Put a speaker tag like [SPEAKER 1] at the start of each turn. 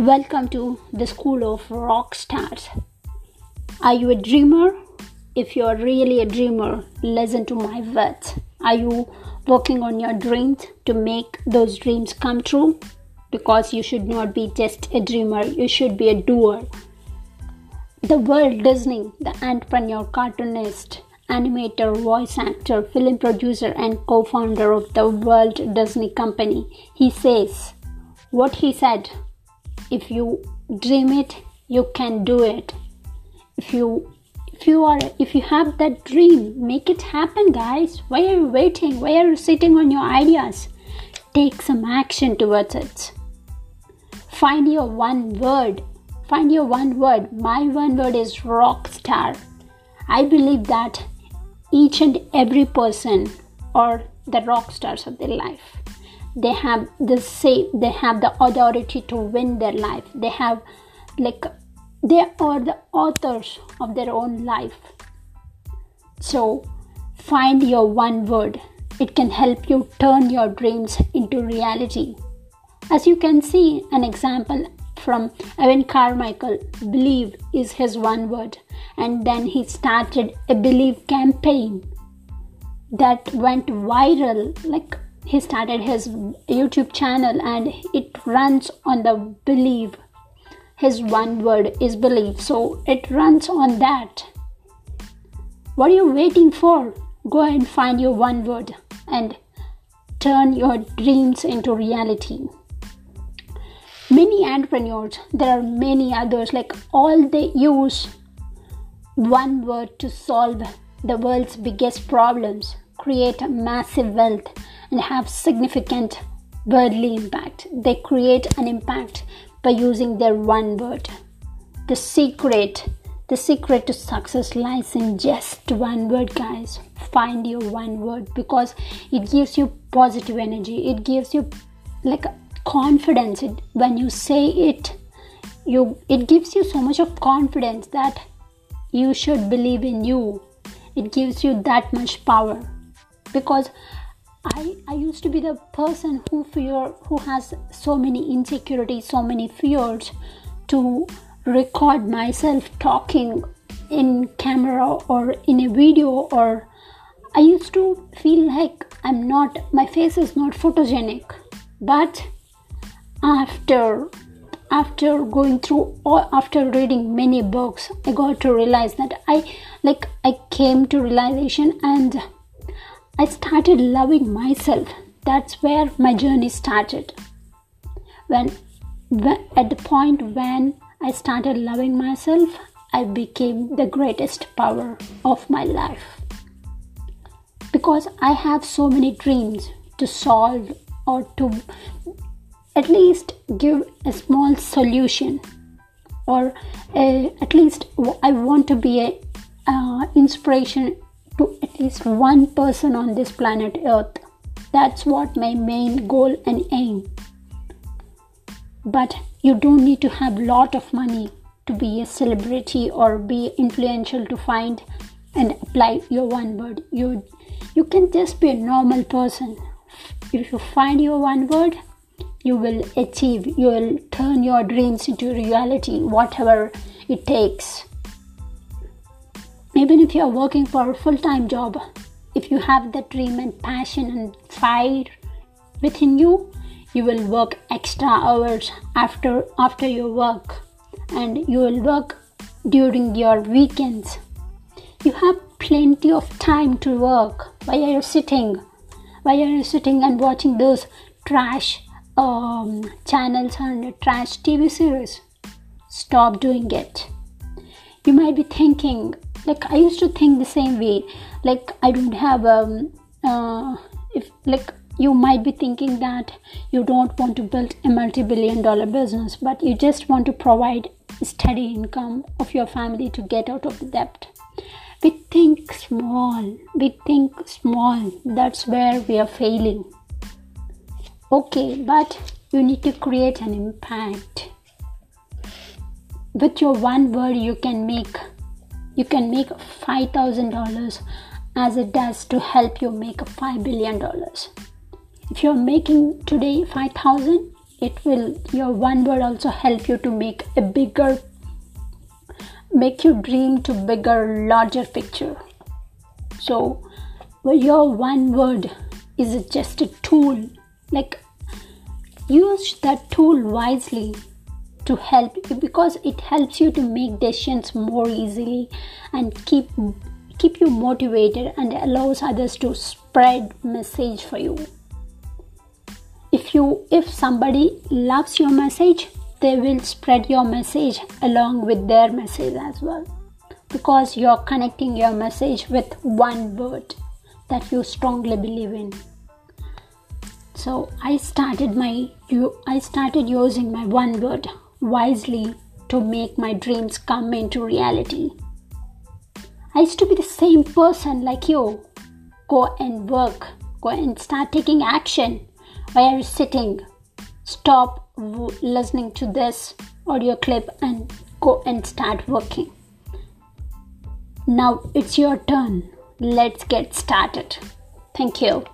[SPEAKER 1] Welcome to the School of Rock Stars. Are you a dreamer? If you are really a dreamer, listen to my words. Are you working on your dreams to make those dreams come true? Because you should not be just a dreamer, you should be a doer. The Walt Disney, the entrepreneur, cartoonist, animator, voice actor, film producer, and co founder of the Walt Disney Company, he says what he said if you dream it, you can do it. If you if you are if you have that dream, make it happen, guys. Why are you waiting? Why are you sitting on your ideas? Take some action towards it. Find your one word Find your one word. My one word is rock star. I believe that each and every person are the rock stars of their life. They have the say they have the authority to win their life. They have like they are the authors of their own life. So find your one word. It can help you turn your dreams into reality. As you can see, an example from Evan Carmichael. Believe is his one word. And then he started a Believe campaign that went viral. Like he started his YouTube channel and it runs on the Believe. His one word is believe. So it runs on that. What are you waiting for? Go and find your one word and turn your dreams into reality many entrepreneurs there are many others like all they use one word to solve the world's biggest problems create massive wealth and have significant worldly impact. They create an impact by using their one word. The secret the secret to success lies in just one word guys. Find your one word because it gives you positive energy. It gives you like confidence. It, when you say it you it gives you so much of confidence that you should believe in you. It gives you that much power because I, I used to be the person who fear who has so many insecurities so many fears to record myself talking in camera or in a video or i used to feel like i'm not my face is not photogenic. But after after going through or after reading many books i got to realize that i like i came to realization and i started loving myself. That's where my journey started. When, when at the point when i started loving myself i became the greatest power of my life. Because i have so many dreams to solve or to at least give a small solution or a, at least i want to be a uh, inspiration to at least one person on this planet earth. That's what my main goal and aim. But you don't need to have lot of money to be a celebrity or be influential to find and apply your one word. You you can just be a normal person. If you find your one word you will achieve, you will turn your dreams into reality, whatever it takes. Even if you are working for a full time job, if you have that dream and passion and fire within you, you will work extra hours after after your work and you will work during your weekends. You have plenty of time to work. Why are you sitting? Why are you sitting and watching those trash um, channels and trash TV series. Stop doing it. You might be thinking, like I used to think the same way. Like I don't have um, uh, if like you might be thinking that you don't want to build a multi-billion dollar business, but you just want to provide steady income of your family to get out of the debt. We think small. We think small. That's where we are failing okay but you need to create an impact with your one word you can make you can make $5000 as it does to help you make $5 billion if you're making today 5000 it will your one word also help you to make a bigger make you dream to bigger larger picture. So your one word is just a tool. Like use that tool wisely to help because it helps you to make decisions more easily and keep keep you motivated and allows others to spread message for you. If you if somebody loves your message they will spread your message along with their message as well because you're connecting your message with one word that you strongly believe in. So i started my you i started using my one word wisely to make my dreams come into reality i used to be the same person like you go and work go and start taking action why are you sitting? Stop listening to this audio clip and go and start working. Now it's your turn. Let's get started. Thank you.